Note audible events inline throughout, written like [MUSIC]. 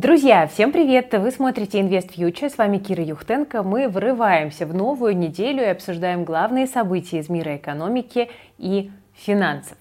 Друзья, всем привет! Вы смотрите Invest Future, с вами Кира Юхтенко. Мы врываемся в новую неделю и обсуждаем главные события из мира экономики и финансов.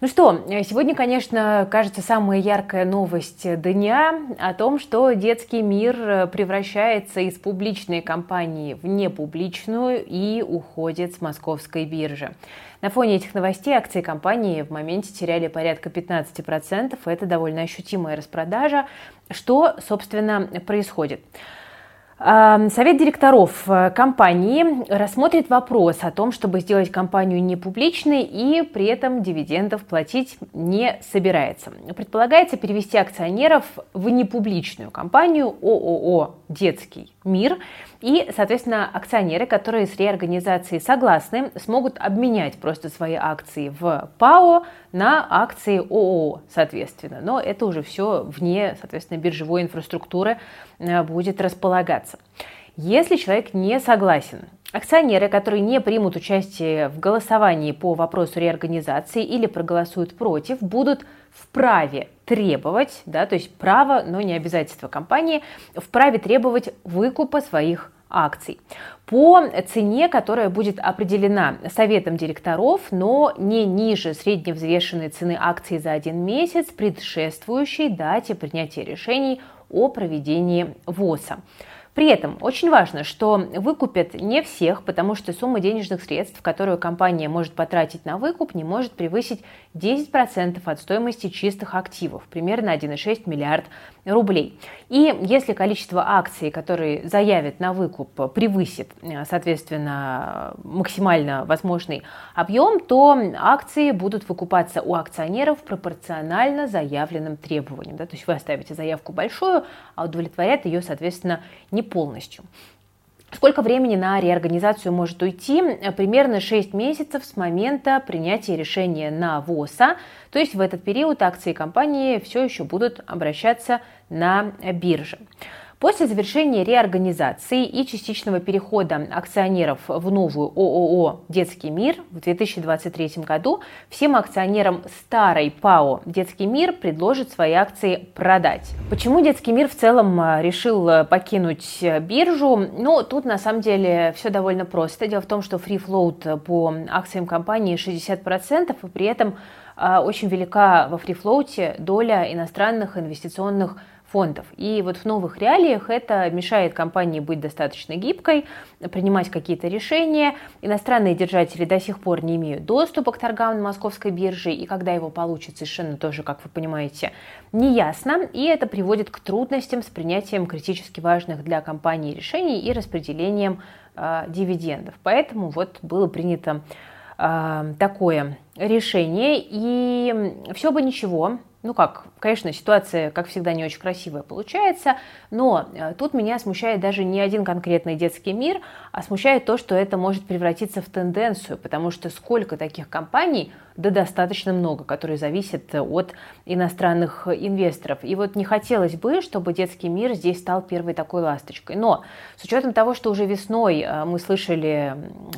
Ну что, сегодня, конечно, кажется самая яркая новость дня о том, что детский мир превращается из публичной компании в непубличную и уходит с московской биржи. На фоне этих новостей акции компании в моменте теряли порядка 15%. Это довольно ощутимая распродажа. Что, собственно, происходит? Совет директоров э, компании рассмотрит вопрос о том, чтобы сделать компанию не публичной и при этом дивидендов платить не собирается. Предполагается перевести акционеров в непубличную компанию ООО «Детский мир». И, соответственно, акционеры, которые с реорганизацией согласны, смогут обменять просто свои акции в ПАО на акции ООО, соответственно. Но это уже все вне, соответственно, биржевой инфраструктуры будет располагаться. Если человек не согласен, акционеры, которые не примут участие в голосовании по вопросу реорганизации или проголосуют против, будут вправе требовать, да, то есть право, но не обязательство компании, вправе требовать выкупа своих акций по цене, которая будет определена советом директоров, но не ниже средневзвешенной цены акций за один месяц, предшествующей дате принятия решений о проведении ВОСа. При этом очень важно, что выкупят не всех, потому что сумма денежных средств, которую компания может потратить на выкуп, не может превысить 10% от стоимости чистых активов, примерно 1,6 миллиард рублей. И если количество акций, которые заявят на выкуп, превысит, соответственно, максимально возможный объем, то акции будут выкупаться у акционеров пропорционально заявленным требованиям. Да? То есть вы оставите заявку большую, а удовлетворят ее, соответственно, не полностью. Сколько времени на реорганизацию может уйти? Примерно 6 месяцев с момента принятия решения на ВОСа. То есть в этот период акции компании все еще будут обращаться на бирже. После завершения реорганизации и частичного перехода акционеров в новую ООО «Детский мир» в 2023 году всем акционерам старой ПАО «Детский мир» предложат свои акции продать. Почему «Детский мир» в целом а, решил а, покинуть биржу? Ну, тут на самом деле все довольно просто. Дело в том, что free float по акциям компании 60%, и при этом а, очень велика во фрифлоуте доля иностранных инвестиционных фондов. И вот в новых реалиях это мешает компании быть достаточно гибкой, принимать какие-то решения. Иностранные держатели до сих пор не имеют доступа к торгам на московской бирже, и когда его получат, совершенно тоже, как вы понимаете, не ясно. И это приводит к трудностям с принятием критически важных для компании решений и распределением э, дивидендов. Поэтому вот было принято э, такое решение, и все бы ничего, ну как, конечно, ситуация, как всегда, не очень красивая получается, но э, тут меня смущает даже не один конкретный детский мир, а смущает то, что это может превратиться в тенденцию, потому что сколько таких компаний, да достаточно много, которые зависят от иностранных инвесторов. И вот не хотелось бы, чтобы детский мир здесь стал первой такой ласточкой. Но с учетом того, что уже весной э, мы слышали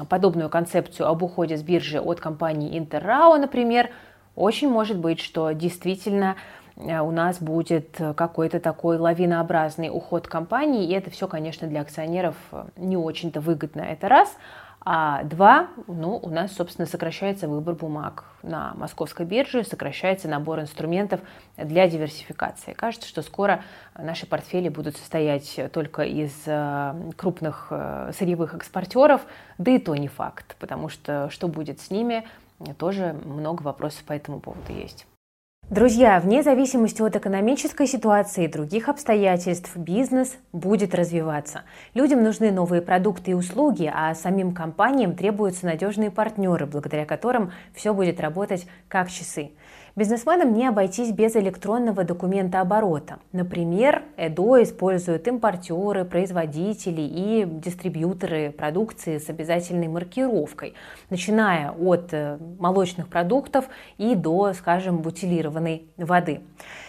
подобную концепцию об уходе с биржи от компании Интеррао, например, очень может быть, что действительно э, у нас будет какой-то такой лавинообразный уход компании, и это все, конечно, для акционеров э, не очень-то выгодно. Это раз. А два, ну, у нас, собственно, сокращается выбор бумаг на московской бирже, сокращается набор инструментов для диверсификации. Кажется, что скоро наши портфели будут состоять только из э, крупных сырьевых экспортеров, да и то не факт, потому что что будет с ними, тоже много вопросов по этому поводу есть. Друзья, вне зависимости от экономической ситуации и других обстоятельств, бизнес будет развиваться. Людям нужны новые продукты и услуги, а самим компаниям требуются надежные партнеры, благодаря которым все будет работать как часы. Бизнесменам не обойтись без электронного документа оборота. Например, ЭДО используют импортеры, производители и дистрибьюторы продукции с обязательной маркировкой, начиная от э, молочных продуктов и до, скажем, бутилированной воды.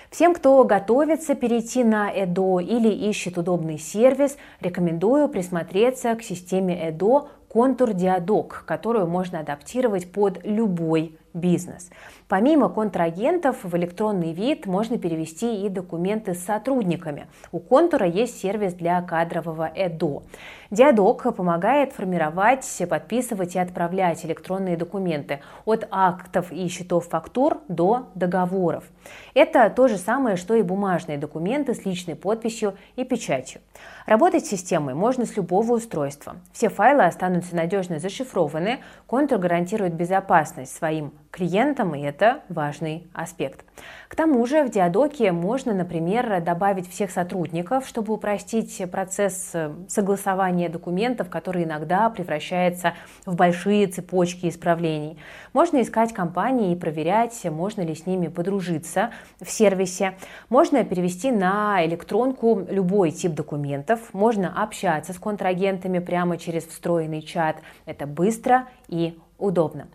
Всем, кто готовится перейти на ЭДО или ищет удобный сервис, рекомендую присмотреться к системе ЭДО контур диадок, которую можно адаптировать под любой бизнес. Помимо контрагентов в электронный вид можно перевести и документы с сотрудниками. У контура есть сервис для кадрового ЭДО. Диадок помогает формировать, подписывать и отправлять электронные документы от актов и счетов фактур до договоров. Это то же самое, что и бумажные документы с личной подписью и печатью. Работать с системой можно с любого устройства. Все файлы останутся надежно зашифрованы, контур гарантирует безопасность своим клиентам, и это важный аспект. К тому же в Диадоке можно, например, добавить всех сотрудников, чтобы упростить процесс э, согласования документов, который иногда превращается в большие цепочки исправлений. Можно искать компании и проверять, можно ли с ними подружиться в сервисе. Можно перевести на электронку любой тип документов. Можно общаться с контрагентами прямо через встроенный чат. Это быстро и удобно.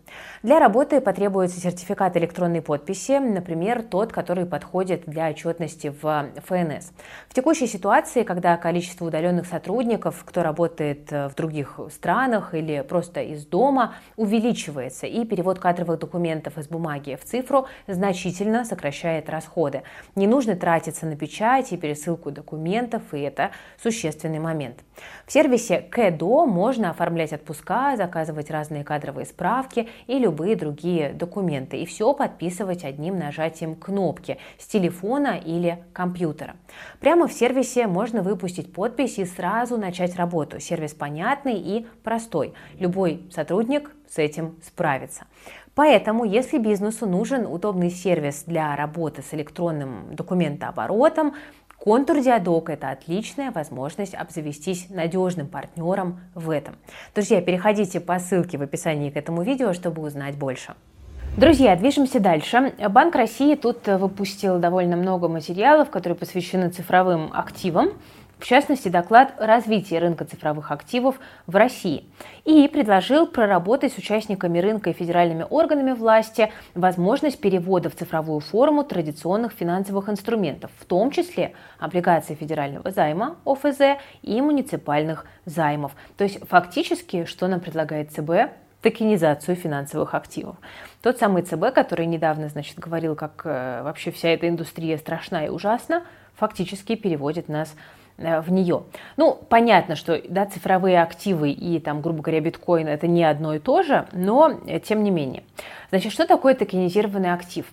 Для работы потребуется сертификат электронной подписи, например, тот, который подходит для отчетности в ФНС. В текущей ситуации, когда количество удаленных сотрудников, кто работает в других странах или просто из дома, увеличивается, и перевод кадровых документов из бумаги в цифру значительно сокращает расходы. Не нужно тратиться на печать и пересылку документов, и это существенный момент. В сервисе КЭДО можно оформлять отпуска, заказывать разные кадровые справки и любые другие документы. И все подписывать одним нажатием кнопки с телефона или компьютера. Прямо в сервисе можно выпустить подпись и сразу начать работу. Сервис понятный и простой. Любой сотрудник с этим справится. Поэтому, если бизнесу нужен удобный сервис для работы с электронным документооборотом, Контур Диадок – это отличная возможность обзавестись надежным партнером в этом. Друзья, переходите по ссылке в описании к этому видео, чтобы узнать больше. Друзья, движемся дальше. Банк России тут выпустил довольно много материалов, которые посвящены цифровым активам в частности, доклад развития рынка цифровых активов в России, и предложил проработать с участниками рынка и федеральными органами власти возможность перевода в цифровую форму традиционных финансовых инструментов, в том числе облигаций федерального займа ОФЗ и муниципальных займов. То есть фактически, что нам предлагает ЦБ? токенизацию финансовых активов. Тот самый ЦБ, который недавно, значит, говорил, как э, вообще вся эта индустрия страшна и ужасна, фактически переводит нас в нее. Ну, понятно, что да, цифровые активы и, там, грубо говоря, биткоин это не одно и то же, но э, тем не менее. Значит, что такое токенизированный актив?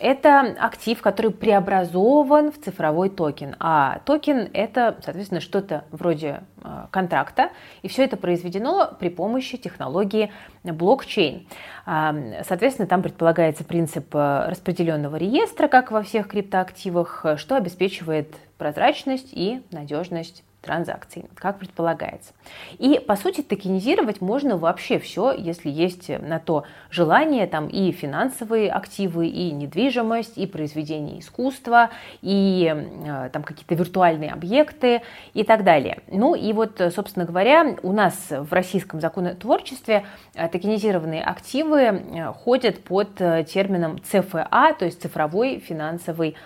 Это актив, который преобразован в цифровой токен. А токен – это, соответственно, что-то вроде э, контракта. И все это произведено при помощи технологии блокчейн. А, соответственно, там предполагается принцип распределенного реестра, как во всех криптоактивах, что обеспечивает прозрачность и надежность транзакций, как предполагается. И, по сути, токенизировать можно вообще все, если есть на то желание, там и финансовые активы, и недвижимость, и произведения искусства, и э, там какие-то виртуальные объекты и так далее. Ну и вот, собственно говоря, у нас в российском законотворчестве э, токенизированные активы э, ходят под термином ЦФА, то есть цифровой финансовый.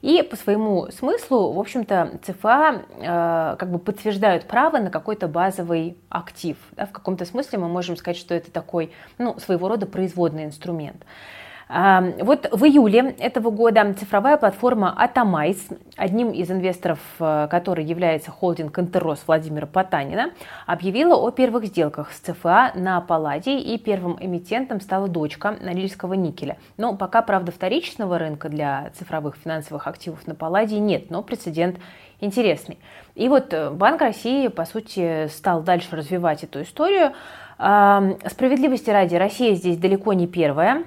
И по своему смыслу, в общем-то, ЦФА э, как бы подтверждают право на какой-то базовый актив. Да, в каком-то смысле мы можем сказать, что это такой, ну, своего рода производный инструмент. Вот в июле этого года цифровая платформа Атомайз, одним из инвесторов, э, который является холдинг Интеррос Владимира Потанина, объявила о первых сделках с ЦФА на палладий, и первым эмитентом стала дочка Норильского никеля. Но пока, правда, вторичного рынка для цифровых финансовых активов на палладий нет, но прецедент интересный. И вот э, Банк России, по сути, стал дальше развивать эту историю. Справедливости ради, Россия здесь далеко не первая.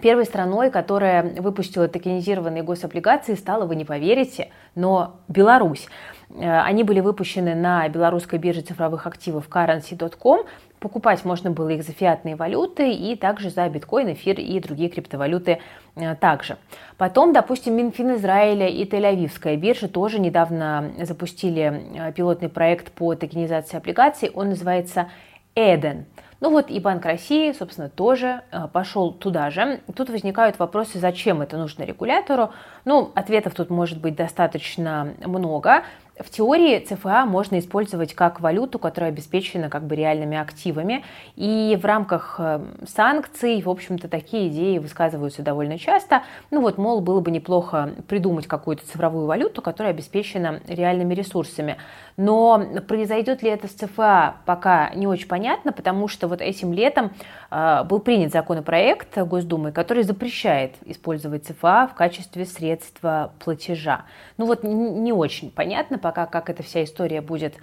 Первой страной, которая выпустила токенизированные гособлигации, стала, вы не поверите, но Беларусь. Э, они были выпущены на белорусской бирже цифровых активов currency.com. Покупать можно было их за фиатные валюты и также за биткоин, эфир и другие криптовалюты э, также. Потом, допустим, Минфин Израиля и Тель-Авивская биржа тоже недавно запустили э, пилотный проект по токенизации облигаций. Он называется Эден. Ну вот и Банк России, собственно, тоже э, пошел туда же. Тут возникают вопросы, зачем это нужно регулятору. Ну, ответов тут может быть достаточно много. В теории ЦФА можно использовать как валюту, которая обеспечена как бы реальными активами. И в рамках э, санкций, в общем-то, такие идеи высказываются довольно часто. Ну вот, мол, было бы неплохо придумать какую-то цифровую валюту, которая обеспечена реальными ресурсами. Но произойдет ли это с ЦФА, пока не очень понятно, потому что вот этим летом э, был принят законопроект Госдумы, который запрещает использовать ЦФА в качестве средства платежа. Ну вот не очень понятно пока, как эта вся история будет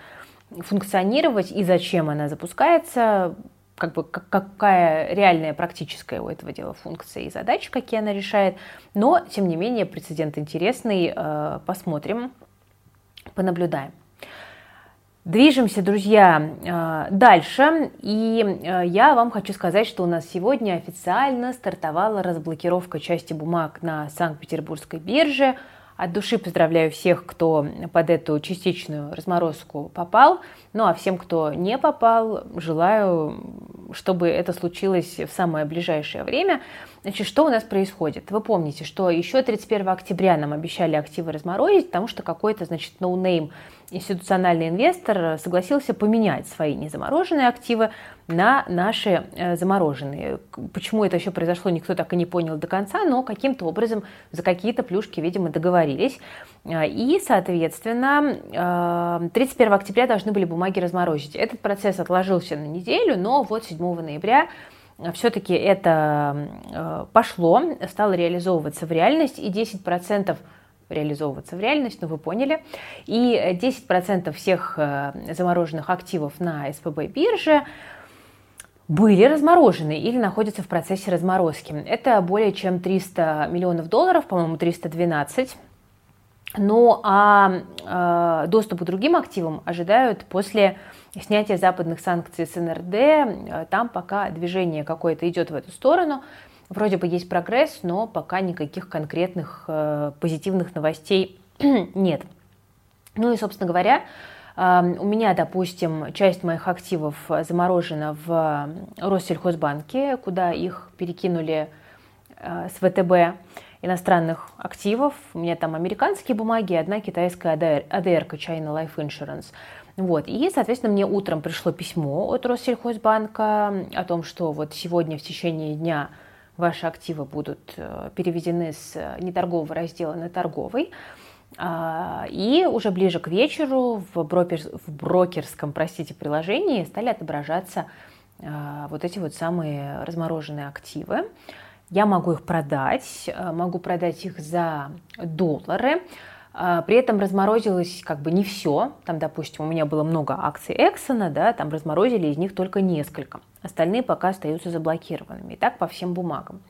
функционировать и зачем она запускается, как бы какая реальная практическая у этого дела функция и задачи, какие она решает. Но, тем не менее, прецедент интересный. Э, посмотрим, понаблюдаем. Движемся, друзья, э, дальше. И э, я вам хочу сказать, что у нас сегодня официально стартовала разблокировка части бумаг на Санкт-Петербургской бирже. От души поздравляю всех, кто под эту частичную разморозку попал. Ну а всем, кто не попал, желаю, чтобы это случилось в самое ближайшее время. Значит, что у нас происходит? Вы помните, что еще 31 октября нам обещали активы разморозить, потому что какой-то, значит, no name институциональный инвестор согласился поменять свои незамороженные активы на наши э, замороженные. Почему это еще произошло, никто так и не понял до конца, но каким-то образом за какие-то плюшки, видимо, договорились. Э, и, соответственно, 31 э, октября должны были бумаги разморозить. Этот процесс отложился на неделю, но вот 7 ноября все-таки это пошло, стало реализовываться в реальность, и 10% реализовываться в реальность, ну вы поняли. И 10% всех э, замороженных активов на СПБ бирже были разморожены или находятся в процессе разморозки. Это более чем 300 миллионов долларов, по-моему, 312. Ну а э, доступ к другим активам ожидают после снятия западных санкций с НРД. Э, там пока движение какое-то идет в эту сторону. Вроде бы есть прогресс, но пока никаких конкретных э, позитивных новостей [CLEARS THROAT] нет. Ну и, собственно говоря, э, у меня, допустим, часть моих активов заморожена в Россельхозбанке, куда их перекинули э, с ВТБ иностранных активов. У меня там американские бумаги, одна китайская АДР, АДР China Life Insurance. Вот. И, соответственно, мне утром пришло письмо от Россельхозбанка о том, что вот сегодня в течение дня ваши активы будут э, переведены с э, неторгового раздела на торговый. А, и уже ближе к вечеру в, брокер, в брокерском, простите, приложении стали отображаться а, вот эти вот самые размороженные активы. Я могу их продать, э, могу продать их за доллары. А, при этом разморозилось как бы не все. Там, допустим, у меня было много акций Эксона, да, там разморозили из них только несколько. Остальные пока остаются заблокированными. И так по всем бумагам.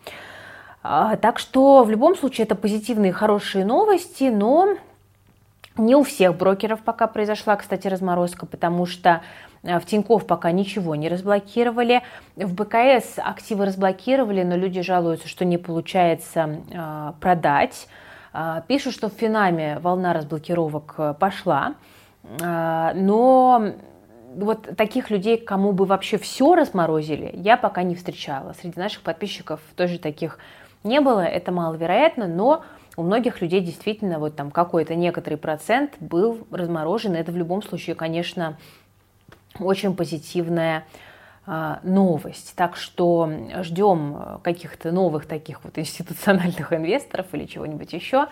А, так что в любом случае это позитивные хорошие новости, но не у всех брокеров пока произошла, кстати, разморозка, потому что а, в Тинькофф пока ничего не разблокировали. В БКС активы разблокировали, но люди жалуются, что не получается продать. А, пишут, что в Финаме волна разблокировок э, пошла, а, но вот таких людей, кому бы вообще все разморозили, я пока не встречала. Среди наших подписчиков тоже таких не было, это маловероятно, но у многих людей действительно вот там какой-то некоторый процент был разморожен. Это в любом случае, конечно, очень позитивная новость. Так что ждем каких-то новых таких вот институциональных инвесторов или чего-нибудь еще.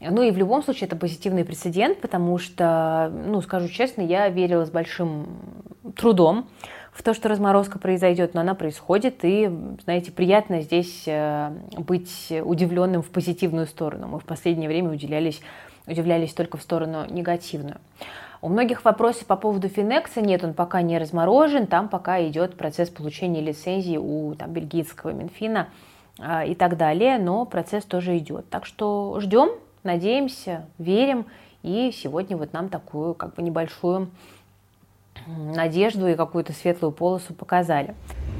Ну и в любом случае это позитивный прецедент, потому что, ну, скажу честно, я верила с большим трудом в то, что разморозка произойдет, но она происходит, и, знаете, приятно здесь э, быть удивленным в позитивную сторону. Мы в последнее время уделялись, удивлялись только в сторону негативную. У многих вопросы по поводу Финекса нет, он пока не разморожен, там пока идет процесс получения лицензии у там, бельгийского Минфина э, и так далее, но процесс тоже идет. Так что ждем, надеемся, верим, и сегодня вот нам такую как бы небольшую надежду и какую-то светлую полосу показали.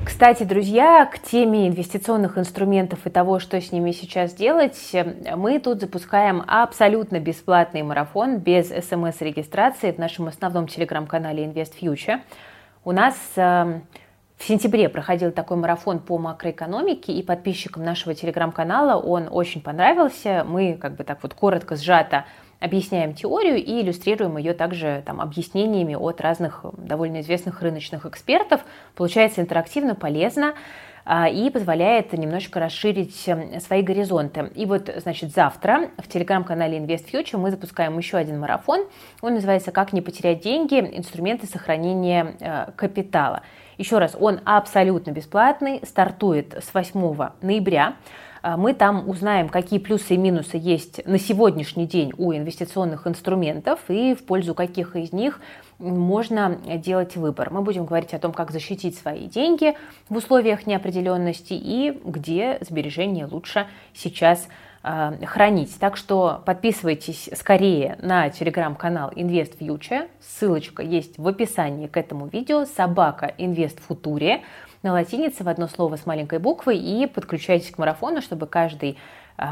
Кстати, друзья, к теме инвестиционных инструментов и того, что с ними сейчас делать, мы тут запускаем абсолютно бесплатный марафон без смс-регистрации в нашем основном телеграм-канале InvestFuture. У нас эм, В сентябре проходил такой марафон по макроэкономике, и подписчикам нашего телеграм-канала он очень понравился. Мы как бы так вот коротко, сжато объясняем теорию и иллюстрируем ее также там, объяснениями от разных довольно известных рыночных экспертов. Получается интерактивно, полезно а, и позволяет немножко расширить эм, свои горизонты. И вот, значит, завтра в телеграм-канале Invest Future мы запускаем еще один марафон. Он называется «Как не потерять деньги. Инструменты сохранения э, капитала». Еще раз, он абсолютно бесплатный, стартует с 8 ноября. А, мы там узнаем, какие плюсы и минусы есть на сегодняшний день у инвестиционных инструментов и в пользу каких из них можно делать выбор. Мы будем говорить о том, как защитить свои деньги в условиях неопределенности и где сбережения лучше сейчас а, хранить. Так что подписывайтесь скорее на телеграм-канал Invest Future. Ссылочка есть в описании к этому видео. Собака Invest Future на латинице в одно слово с маленькой буквой и подключайтесь к марафону, чтобы каждый э,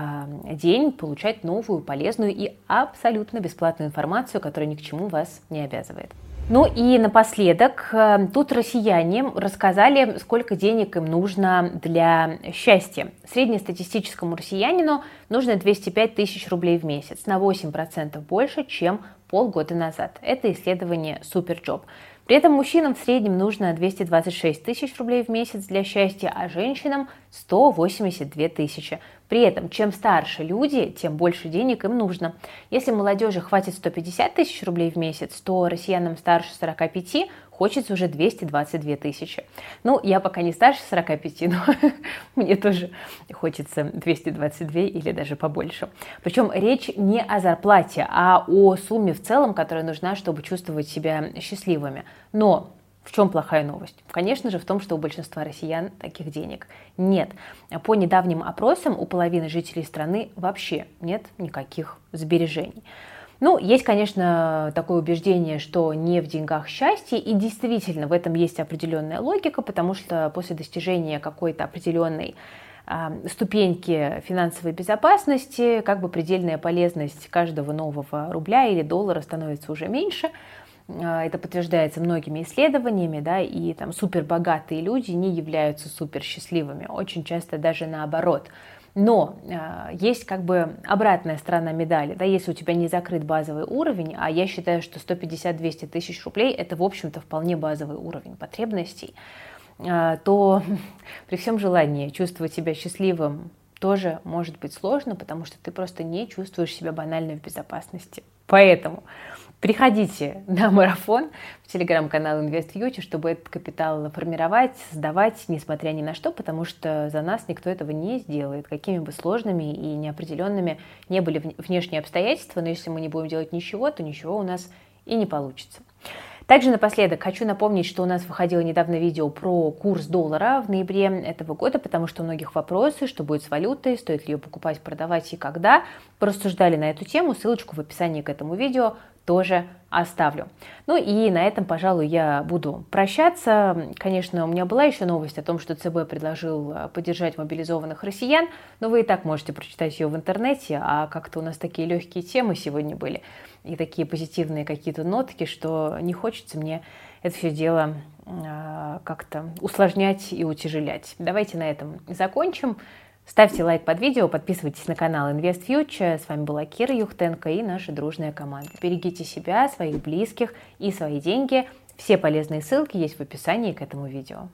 день получать новую, полезную и абсолютно бесплатную информацию, которая ни к чему вас не обязывает. Ну и напоследок, э, тут россияне рассказали, сколько денег им нужно для счастья. Среднестатистическому россиянину нужно 205 тысяч рублей в месяц, на 8% больше, чем полгода назад. Это исследование Superjob. При этом мужчинам в среднем нужно 226 тысяч рублей в месяц для счастья, а женщинам 182 тысячи. При этом, чем старше люди, тем больше денег им нужно. Если молодежи хватит 150 тысяч рублей в месяц, то россиянам старше 45 хочется уже 222 тысячи. Ну, я пока не старше 45, но [LAUGHS] мне тоже хочется 222 или даже побольше. Причем речь не о зарплате, а о сумме в целом, которая нужна, чтобы чувствовать себя счастливыми. Но в чем плохая новость? Конечно же, в том, что у большинства россиян таких денег нет. По недавним опросам у половины жителей страны вообще нет никаких сбережений. Ну, есть, конечно, такое убеждение, что не в деньгах счастье, и действительно в этом есть определенная логика, потому что после достижения какой-то определенной а, ступеньки финансовой безопасности, как бы предельная полезность каждого нового рубля или доллара становится уже меньше. А, это подтверждается многими исследованиями, да, и там супербогатые люди не являются суперсчастливыми, очень часто даже наоборот – но э, есть как бы обратная сторона медали. Да, если у тебя не закрыт базовый уровень, а я считаю, что 150-200 тысяч рублей это, в общем-то, вполне базовый уровень потребностей, э, то [LAUGHS] при всем желании чувствовать себя счастливым тоже может быть сложно, потому что ты просто не чувствуешь себя банально в безопасности. Поэтому Приходите на марафон в телеграм-канал InvestFuture, чтобы этот капитал формировать, создавать, несмотря ни на что, потому что за нас никто этого не сделает. Какими бы сложными и неопределенными не были внешние обстоятельства, но если мы не будем делать ничего, то ничего у нас и не получится. Также напоследок хочу напомнить, что у нас выходило недавно видео про курс доллара в ноябре этого года, потому что у многих вопросы, что будет с валютой, стоит ли ее покупать, продавать и когда. Порассуждали на эту тему, ссылочку в описании к этому видео тоже оставлю. Ну и на этом, пожалуй, я буду прощаться. Конечно, у меня была еще новость о том, что ЦБ предложил э, поддержать мобилизованных россиян, но вы и так можете прочитать ее в интернете, а как-то у нас такие легкие темы сегодня были и такие позитивные какие-то нотки, что не хочется мне это все дело э, как-то усложнять и утяжелять. Давайте на этом закончим. Ставьте лайк под видео, подписывайтесь на канал Invest Future. С вами была Кира Юхтенко и наша дружная команда. Берегите себя, своих близких и свои деньги. Все полезные ссылки есть в описании к этому видео.